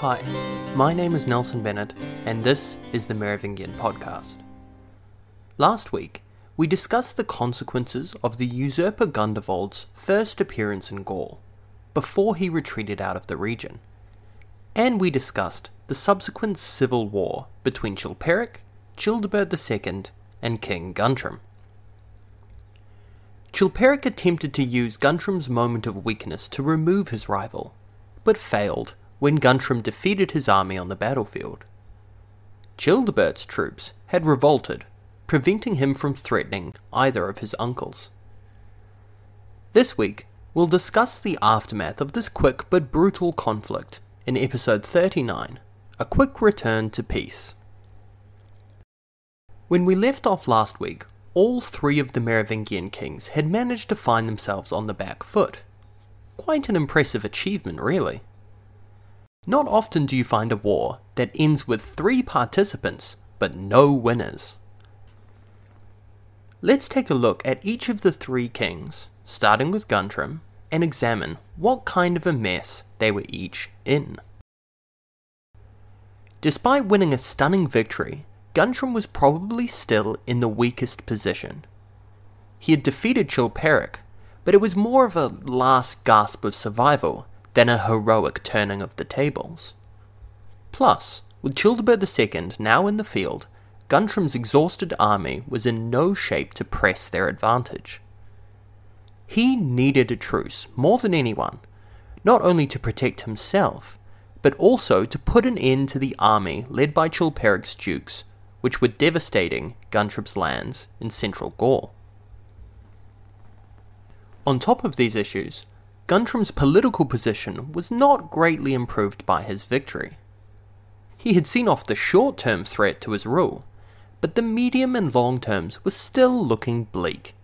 Hi, my name is Nelson Bennett, and this is the Merovingian podcast. Last week, we discussed the consequences of the usurper Gundevald's first appearance in Gaul, before he retreated out of the region, and we discussed the subsequent civil war between Chilperic, Childebert II, and King Guntram. Chilperic attempted to use Guntram's moment of weakness to remove his rival, but failed when Guntram defeated his army on the battlefield. Childebert's troops had revolted, preventing him from threatening either of his uncles. This week, we'll discuss the aftermath of this quick but brutal conflict in episode 39 A Quick Return to Peace. When we left off last week, all three of the Merovingian kings had managed to find themselves on the back foot. Quite an impressive achievement, really. Not often do you find a war that ends with three participants but no winners. Let's take a look at each of the three kings, starting with Guntram, and examine what kind of a mess they were each in. Despite winning a stunning victory, Guntram was probably still in the weakest position. He had defeated Chilperic, but it was more of a last gasp of survival than a heroic turning of the tables. Plus, with Childebert II now in the field, Guntram's exhausted army was in no shape to press their advantage. He needed a truce more than anyone, not only to protect himself, but also to put an end to the army led by Chilperic's dukes, which were devastating Guntram's lands in central Gaul. On top of these issues, Guntram's political position was not greatly improved by his victory. He had seen off the short term threat to his rule, but the medium and long terms were still looking bleak.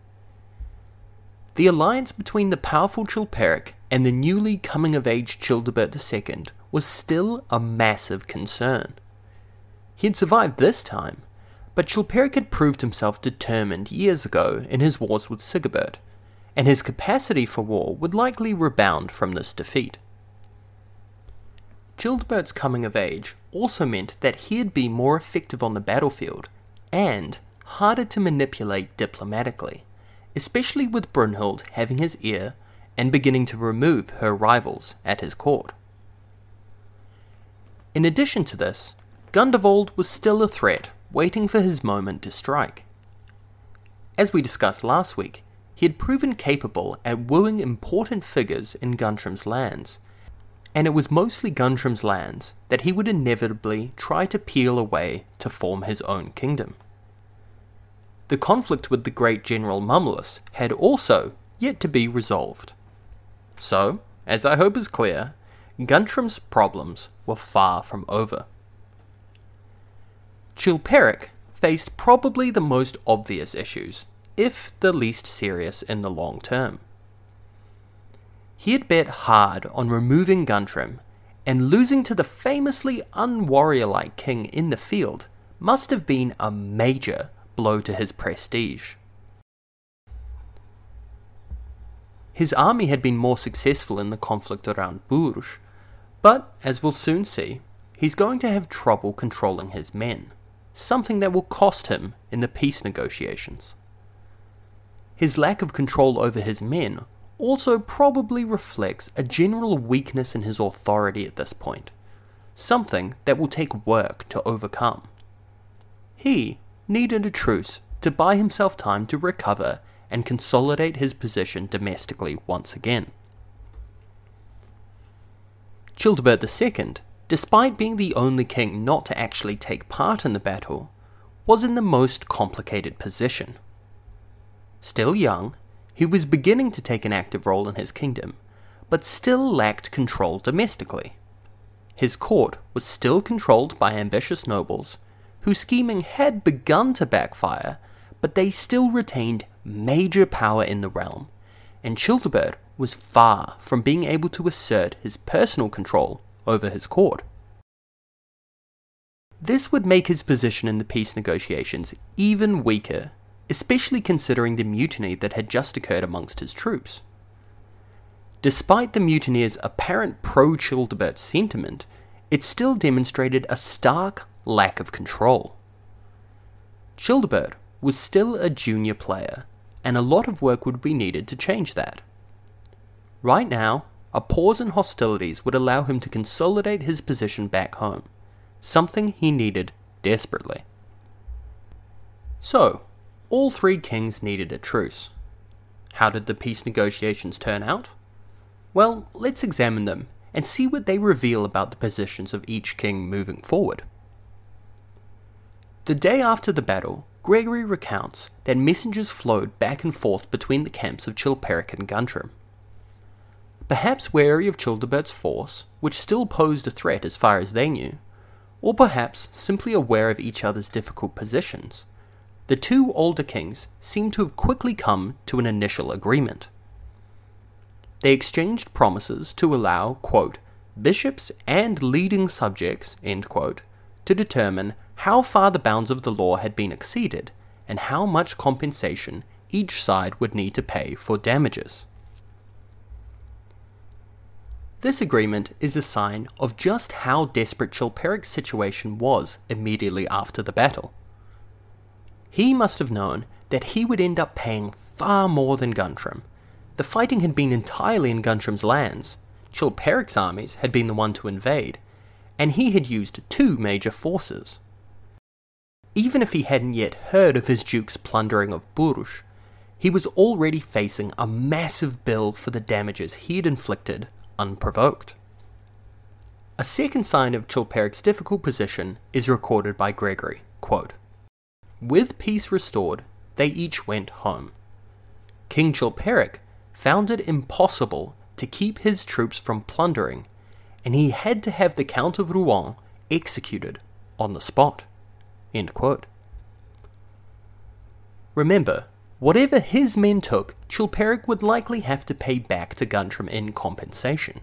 The alliance between the powerful Chilperic and the newly coming of age Childebert II was still a massive concern. He had survived this time, but Chilperic had proved himself determined years ago in his wars with Sigebert and his capacity for war would likely rebound from this defeat. Childebert's coming of age also meant that he'd be more effective on the battlefield and harder to manipulate diplomatically, especially with Brunhild having his ear and beginning to remove her rivals at his court. In addition to this, Gundevald was still a threat waiting for his moment to strike. As we discussed last week, he had proven capable at wooing important figures in Guntram's lands, and it was mostly Guntram's lands that he would inevitably try to peel away to form his own kingdom. The conflict with the great general Mummolus had also yet to be resolved. So, as I hope is clear, Guntram's problems were far from over. Chilperic faced probably the most obvious issues if the least serious in the long term. He had bet hard on removing Guntram, and losing to the famously unwarrior-like king in the field must have been a major blow to his prestige. His army had been more successful in the conflict around Bourges, but, as we'll soon see, he's going to have trouble controlling his men, something that will cost him in the peace negotiations. His lack of control over his men also probably reflects a general weakness in his authority at this point, something that will take work to overcome. He needed a truce to buy himself time to recover and consolidate his position domestically once again. Childebert II, despite being the only king not to actually take part in the battle, was in the most complicated position. Still young, he was beginning to take an active role in his kingdom, but still lacked control domestically. His court was still controlled by ambitious nobles, whose scheming had begun to backfire, but they still retained major power in the realm, and Childebert was far from being able to assert his personal control over his court. This would make his position in the peace negotiations even weaker especially considering the mutiny that had just occurred amongst his troops. Despite the mutineers' apparent pro Childebert sentiment, it still demonstrated a stark lack of control. Childebert was still a junior player, and a lot of work would be needed to change that. Right now, a pause in hostilities would allow him to consolidate his position back home, something he needed desperately. So, all three kings needed a truce. How did the peace negotiations turn out? Well, let's examine them and see what they reveal about the positions of each king moving forward. The day after the battle, Gregory recounts that messengers flowed back and forth between the camps of Chilperic and Guntram. Perhaps wary of Childebert's force, which still posed a threat as far as they knew, or perhaps simply aware of each other's difficult positions, the two older kings seem to have quickly come to an initial agreement. They exchanged promises to allow, quote, bishops and leading subjects, quote, to determine how far the bounds of the law had been exceeded and how much compensation each side would need to pay for damages. This agreement is a sign of just how desperate Chilperic's situation was immediately after the battle. He must have known that he would end up paying far more than Guntram. The fighting had been entirely in Guntram's lands. Chilperic's armies had been the one to invade, and he had used two major forces. Even if he hadn't yet heard of his duke's plundering of Bourges, he was already facing a massive bill for the damages he had inflicted unprovoked. A second sign of Chilperic's difficult position is recorded by Gregory. Quote, with peace restored, they each went home. King Chilperic found it impossible to keep his troops from plundering, and he had to have the Count of Rouen executed on the spot. Remember, whatever his men took, Chilperic would likely have to pay back to Guntram in compensation.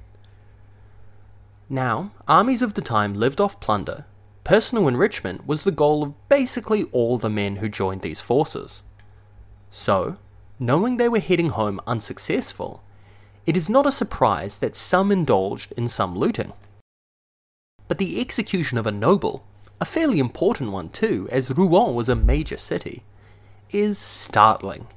Now, armies of the time lived off plunder Personal enrichment was the goal of basically all the men who joined these forces. So, knowing they were heading home unsuccessful, it is not a surprise that some indulged in some looting. But the execution of a noble, a fairly important one too, as Rouen was a major city, is startling.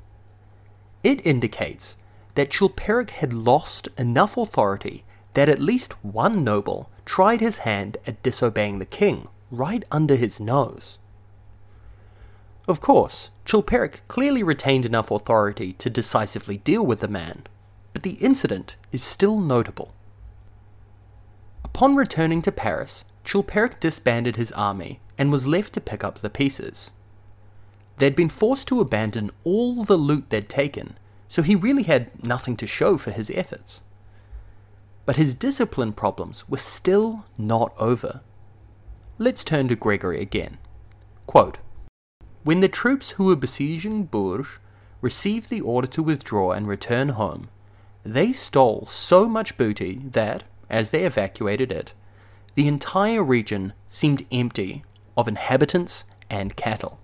It indicates that Chilperic had lost enough authority that at least one noble tried his hand at disobeying the king right under his nose. Of course, Chilperic clearly retained enough authority to decisively deal with the man, but the incident is still notable. Upon returning to Paris, Chilperic disbanded his army and was left to pick up the pieces. They'd been forced to abandon all the loot they'd taken, so he really had nothing to show for his efforts. But his discipline problems were still not over. Let's turn to Gregory again. Quote, when the troops who were besieging Bourges received the order to withdraw and return home, they stole so much booty that, as they evacuated it, the entire region seemed empty of inhabitants and cattle.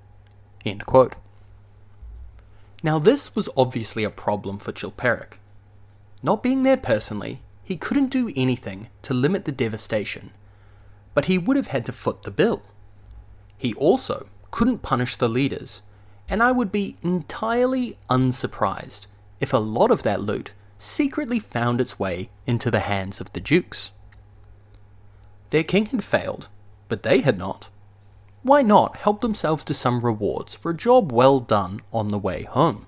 Now, this was obviously a problem for Chilperic. Not being there personally, he couldn't do anything to limit the devastation but he would have had to foot the bill. He also couldn't punish the leaders, and I would be entirely unsurprised if a lot of that loot secretly found its way into the hands of the dukes. Their king had failed, but they had not. Why not help themselves to some rewards for a job well done on the way home?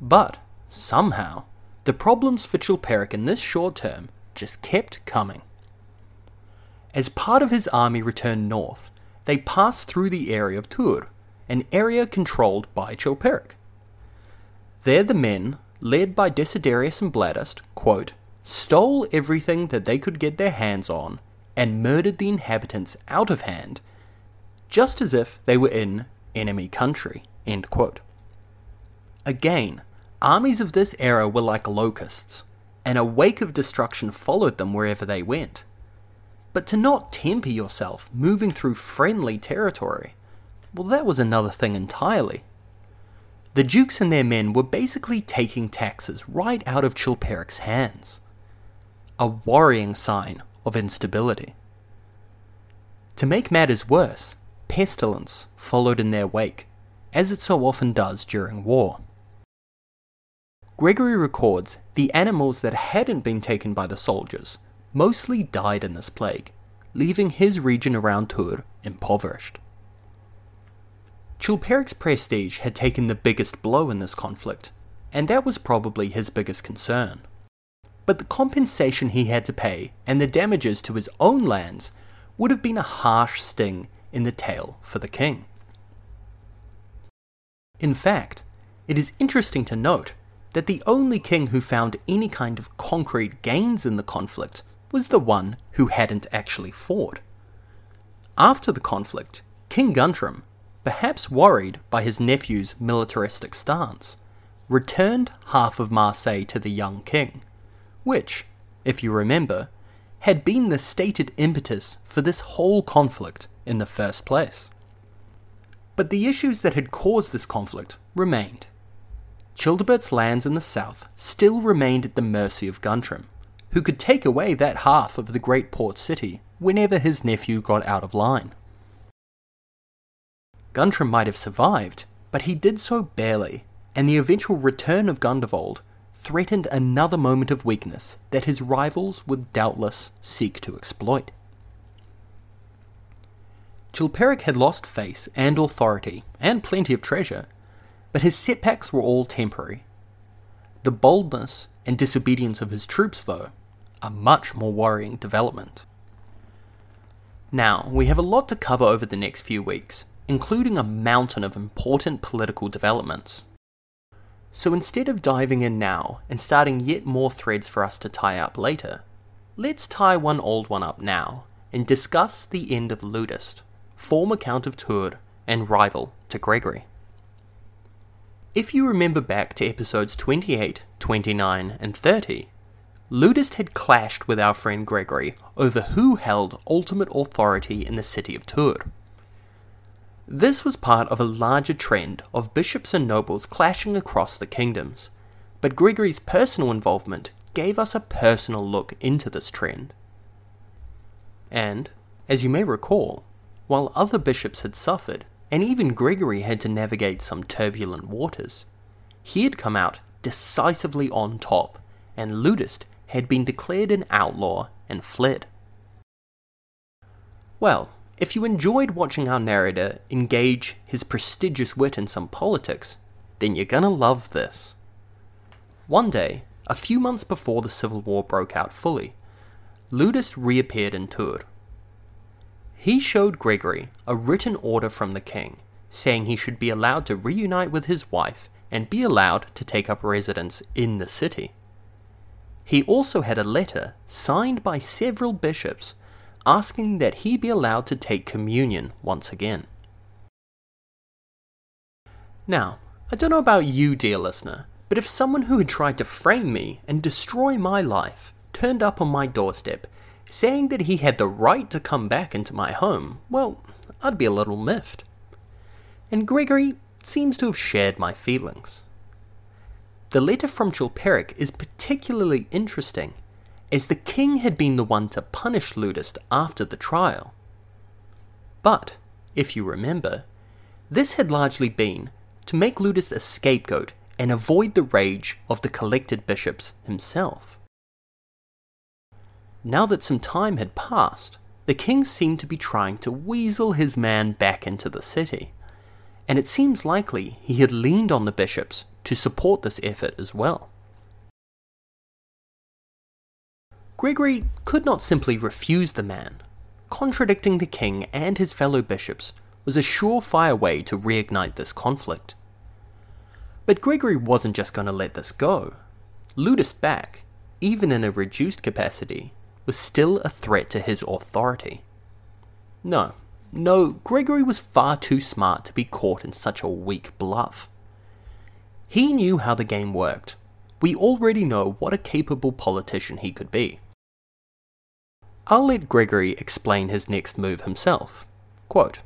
But, somehow, the problems for Chilperic in this short term just kept coming. As part of his army returned north, they passed through the area of Tours, an area controlled by Chilperic. There the men, led by Desiderius and Bladast, quote, stole everything that they could get their hands on and murdered the inhabitants out of hand, just as if they were in enemy country. Again, armies of this era were like locusts, and a wake of destruction followed them wherever they went but to not temper yourself moving through friendly territory, well, that was another thing entirely. The dukes and their men were basically taking taxes right out of Chilperic's hands. A worrying sign of instability. To make matters worse, pestilence followed in their wake, as it so often does during war. Gregory records the animals that hadn't been taken by the soldiers mostly died in this plague, leaving his region around Tours impoverished. Chilperic's prestige had taken the biggest blow in this conflict, and that was probably his biggest concern. But the compensation he had to pay and the damages to his own lands would have been a harsh sting in the tail for the king. In fact, it is interesting to note that the only king who found any kind of concrete gains in the conflict was the one who hadn't actually fought. After the conflict, King Guntram, perhaps worried by his nephew's militaristic stance, returned half of Marseille to the young king, which, if you remember, had been the stated impetus for this whole conflict in the first place. But the issues that had caused this conflict remained. Childebert's lands in the south still remained at the mercy of Guntram, who could take away that half of the great port city whenever his nephew got out of line. Guntram might have survived, but he did so barely, and the eventual return of Gundevald threatened another moment of weakness that his rivals would doubtless seek to exploit. Chilperic had lost face and authority, and plenty of treasure, but his setbacks were all temporary. The boldness and disobedience of his troops, though, a much more worrying development. Now, we have a lot to cover over the next few weeks, including a mountain of important political developments. So instead of diving in now and starting yet more threads for us to tie up later, let's tie one old one up now and discuss the end of Leudast former Count of Tours and rival to Gregory. If you remember back to episodes 28, 29, and 30, Leudast had clashed with our friend Gregory over who held ultimate authority in the city of Tours. This was part of a larger trend of bishops and nobles clashing across the kingdoms, but Gregory's personal involvement gave us a personal look into this trend. And, as you may recall, while other bishops had suffered, and even Gregory had to navigate some turbulent waters, he had come out decisively on top, and Leudast had been declared an outlaw and fled. Well, if you enjoyed watching our narrator engage his prestigious wit in some politics, then you're gonna love this. One day, a few months before the Civil War broke out fully, Leudast reappeared in Tours he showed Gregory a written order from the king, saying he should be allowed to reunite with his wife and be allowed to take up residence in the city. He also had a letter signed by several bishops asking that he be allowed to take communion once again. Now, I don't know about you, dear listener, but if someone who had tried to frame me and destroy my life turned up on my doorstep saying that he had the right to come back into my home, well, I'd be a little miffed. And Gregory seems to have shared my feelings. The letter from Chilperic is particularly interesting, as the king had been the one to punish Leudast after the trial. But, if you remember, this had largely been to make Leudast a scapegoat and avoid the rage of the collected bishops himself. Now that some time had passed, the king seemed to be trying to weasel his man back into the city, and it seems likely he had leaned on the bishops to support this effort as well. Gregory could not simply refuse the man. Contradicting the king and his fellow bishops was a surefire way to reignite this conflict. But Gregory wasn't just going to let this go. Leudast back, even in a reduced capacity, was still a threat to his authority. No, no, Gregory was far too smart to be caught in such a weak bluff. He knew how the game worked. We already know what a capable politician he could be. I'll let Gregory explain his next move himself. Quote,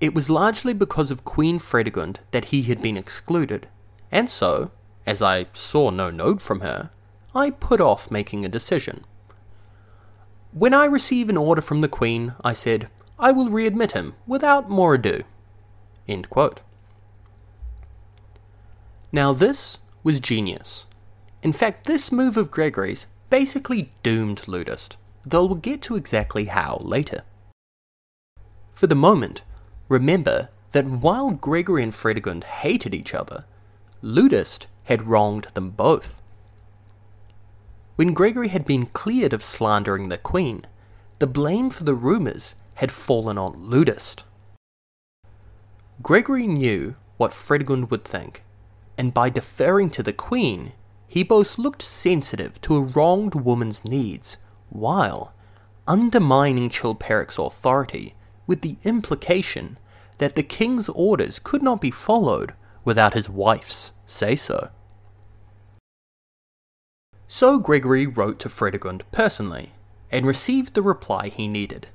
it was largely because of Queen Fredegund that he had been excluded, and so, as I saw no note from her, I put off making a decision. When I receive an order from the Queen, I said, I will readmit him without more ado. Now, this was genius. In fact, this move of Gregory's basically doomed Leudast, though we'll get to exactly how later. For the moment, remember that while Gregory and Fredegund hated each other, Leudast had wronged them both. When Gregory had been cleared of slandering the Queen, the blame for the rumours had fallen on Leudast. Gregory knew what Fredegund would think, and by deferring to the Queen, he both looked sensitive to a wronged woman's needs, while undermining Chilperic's authority with the implication that the king's orders could not be followed without his wife's say so. So Gregory wrote to Fredegund personally, and received the reply he needed.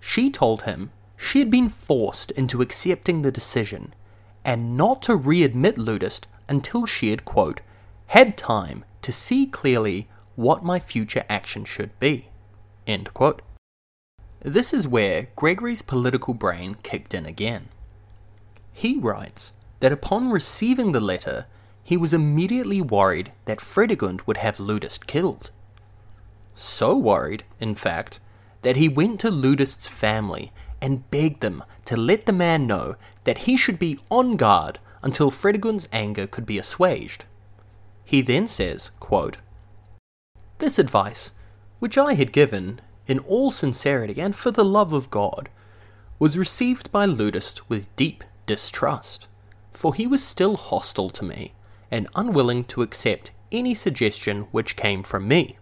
She told him she had been forced into accepting the decision, and not to readmit Leudast until she had, quote, had time to see clearly what my future action should be. End quote. This is where Gregory's political brain kicked in again. He writes that upon receiving the letter, he was immediately worried that Fredegund would have Leudast killed. So worried, in fact, that he went to Leudast's family and begged them to let the man know that he should be on guard until Fredegund's anger could be assuaged. He then says, quote, This advice, which I had given in all sincerity and for the love of God, was received by Leudast with deep distrust, for he was still hostile to me and unwilling to accept any suggestion which came from me.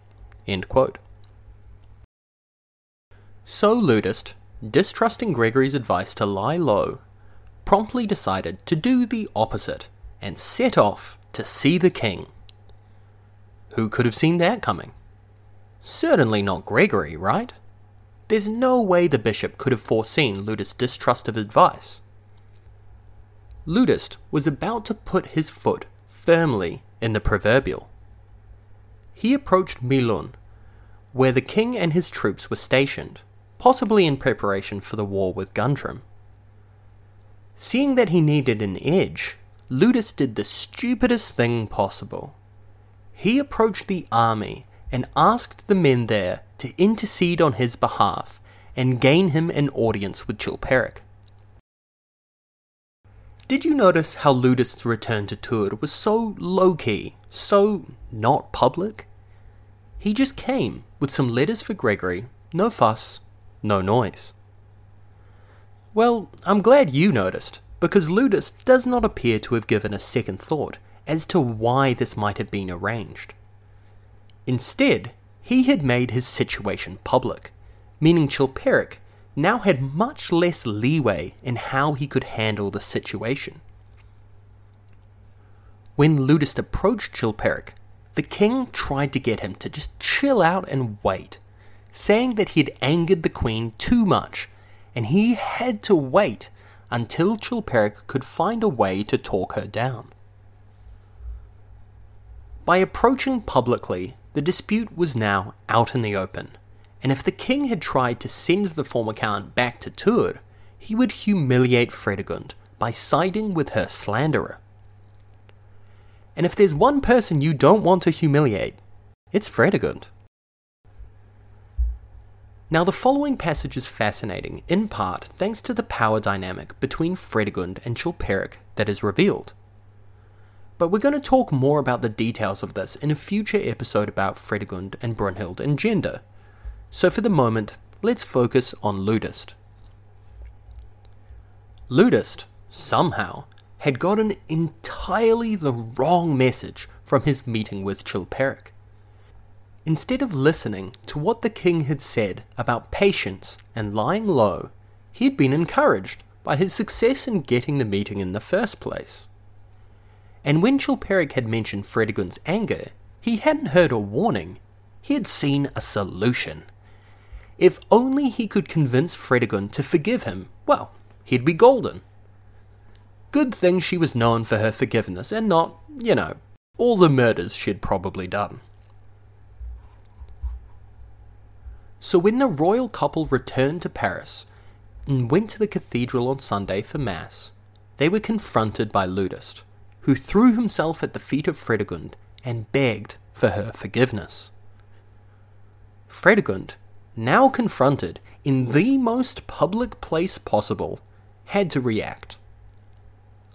So Leudast, distrusting Gregory's advice to lie low, promptly decided to do the opposite and set off to see the king. Who could have seen that coming? Certainly not Gregory, right? There's no way the bishop could have foreseen Leudast's distrust of advice. Leudast was about to put his foot firmly in the proverbial. He approached Melun, where the king and his troops were stationed, possibly in preparation for the war with Guntram. Seeing that he needed an edge, Leudast did the stupidest thing possible. He approached the army and asked the men there to intercede on his behalf and gain him an audience with Chilperic. Did you notice how Leudast's return to Tours was so low key, so not public? He just came with some letters for Gregory, no fuss, no noise. Well, I'm glad you noticed, because Leudast does not appear to have given a second thought as to why this might have been arranged. Instead, he had made his situation public, meaning Chilperic now had much less leeway in how he could handle the situation. When Leudast approached Chilperic, the king tried to get him to just chill out and wait, saying that he had angered the queen too much, and he had to wait until Chilperic could find a way to talk her down. By approaching publicly, the dispute was now out in the open, and if the king had tried to send the former count back to Tours, he would humiliate Fredegund by siding with her slanderer. And if there's one person you don't want to humiliate, it's Fredegund. Now, the following passage is fascinating, in part thanks to the power dynamic between Fredegund and Chilperic that is revealed. But we're going to talk more about the details of this in a future episode about Fredegund and Brunhild and gender. So for the moment, let's focus on Leudast. Leudast, somehow, had gotten entirely the wrong message from his meeting with Chilperic. Instead of listening to what the king had said about patience and lying low, he had been encouraged by his success in getting the meeting in the first place. And when Chilperic had mentioned Fredegund's anger, he hadn't heard a warning, he had seen a solution. If only he could convince Fredegund to forgive him, well, he'd be golden. Good thing she was known for her forgiveness and not, you know, all the murders she'd probably done. So when the royal couple returned to Paris and went to the cathedral on Sunday for Mass, they were confronted by Leudast, who threw himself at the feet of Fredegund and begged for her forgiveness. Fredegund, now confronted in the most public place possible, had to react.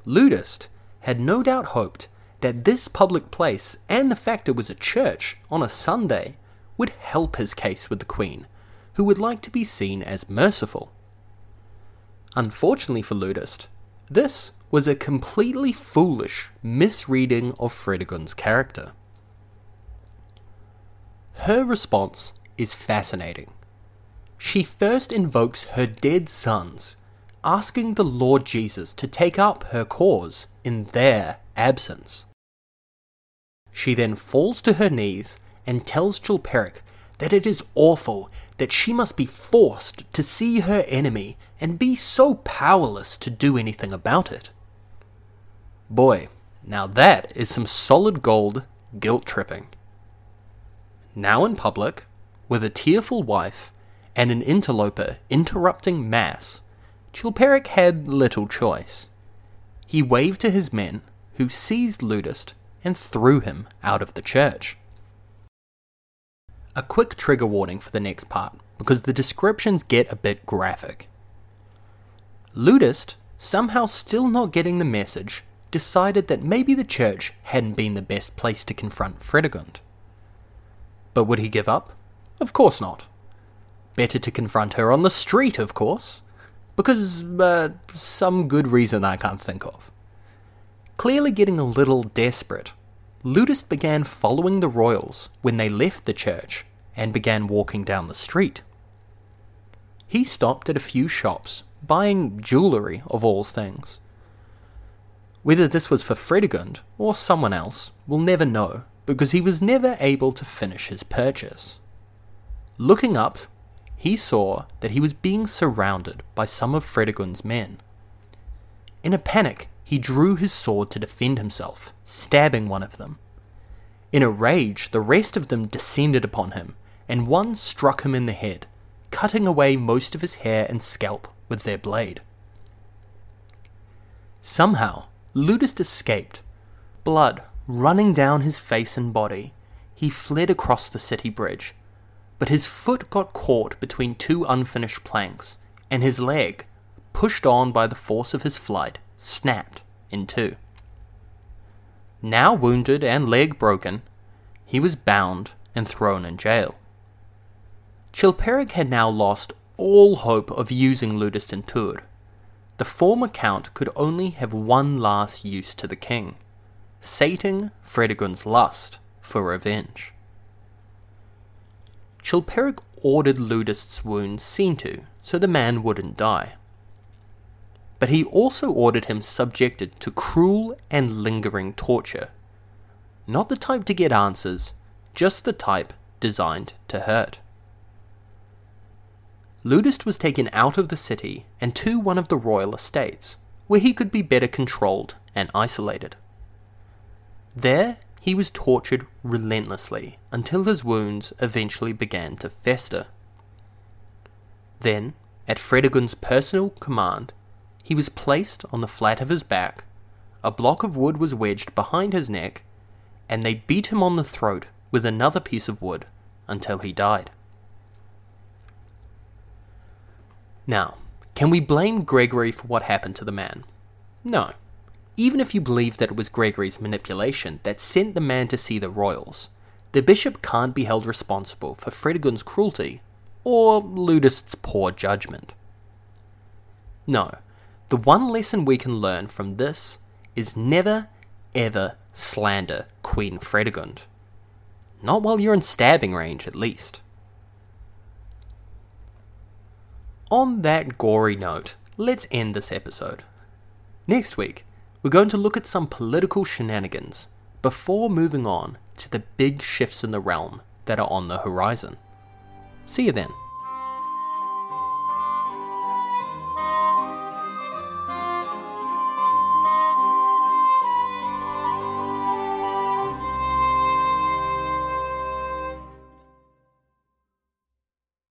Leudast had no doubt hoped that this public place and the fact it was a church on a Sunday would help his case with the Queen, who would like to be seen as merciful. Unfortunately for Leudast, this was a completely foolish misreading of Fredegund's character. Her response is fascinating. She first invokes her dead sons, asking the Lord Jesus to take up her cause in their absence. She then falls to her knees and tells Chilperic that it is awful that she must be forced to see her enemy and be so powerless to do anything about it. Boy, now that is some solid gold guilt tripping. Now in public, with a tearful wife and an interloper interrupting Mass, Chilperic had little choice. He waved to his men, who seized Leudast and threw him out of the church. A quick trigger warning for the next part, because the descriptions get a bit graphic. Leudast, somehow still not getting the message, decided that maybe the church hadn't been the best place to confront Fredegund. But would he give up? Of course not. Better to confront her on the street, of course, because uh, some good reason I can't think of. Clearly getting a little desperate, Leudast began following the royals when they left the church and began walking down the street. He stopped at a few shops, buying jewellery of all things. Whether this was for Fredegund or someone else, we'll never know, because he was never able to finish his purchase. Looking up, he saw that he was being surrounded by some of Fredegund's men. In a panic, he drew his sword to defend himself, stabbing one of them. In a rage, the rest of them descended upon him, and one struck him in the head, cutting away most of his hair and scalp with their blade. Somehow, Leudast escaped, blood running down his face and body. He fled across the city bridge, but his foot got caught between two unfinished planks, and his leg, pushed on by the force of his flight, snapped in two. Now wounded and leg broken, he was bound and thrown in jail. Chilperic had now lost all hope of using Leudast in Tours. The former count could only have one last use to the king, sating Fredegund's lust for revenge. Chilperic ordered Leudast's wounds seen to, so the man wouldn't die but he also ordered him subjected to cruel and lingering torture. Not the type to get answers, just the type designed to hurt. Leudast was taken out of the city and to one of the royal estates, where he could be better controlled and isolated. There, he was tortured relentlessly until his wounds eventually began to fester. Then, at Fredegund's personal command, he was placed on the flat of his back, a block of wood was wedged behind his neck, and they beat him on the throat with another piece of wood until he died. Now, can we blame Gregory for what happened to the man? No. Even if you believe that it was Gregory's manipulation that sent the man to see the royals, the bishop can't be held responsible for Fredegund's cruelty or Leudast's poor judgment. No, the one lesson we can learn from this is never, ever slander Queen Fredegund. Not while you're in stabbing range, at least. On that gory note, let's end this episode. Next week, we're going to look at some political shenanigans before moving on to the big shifts in the realm that are on the horizon. See you then.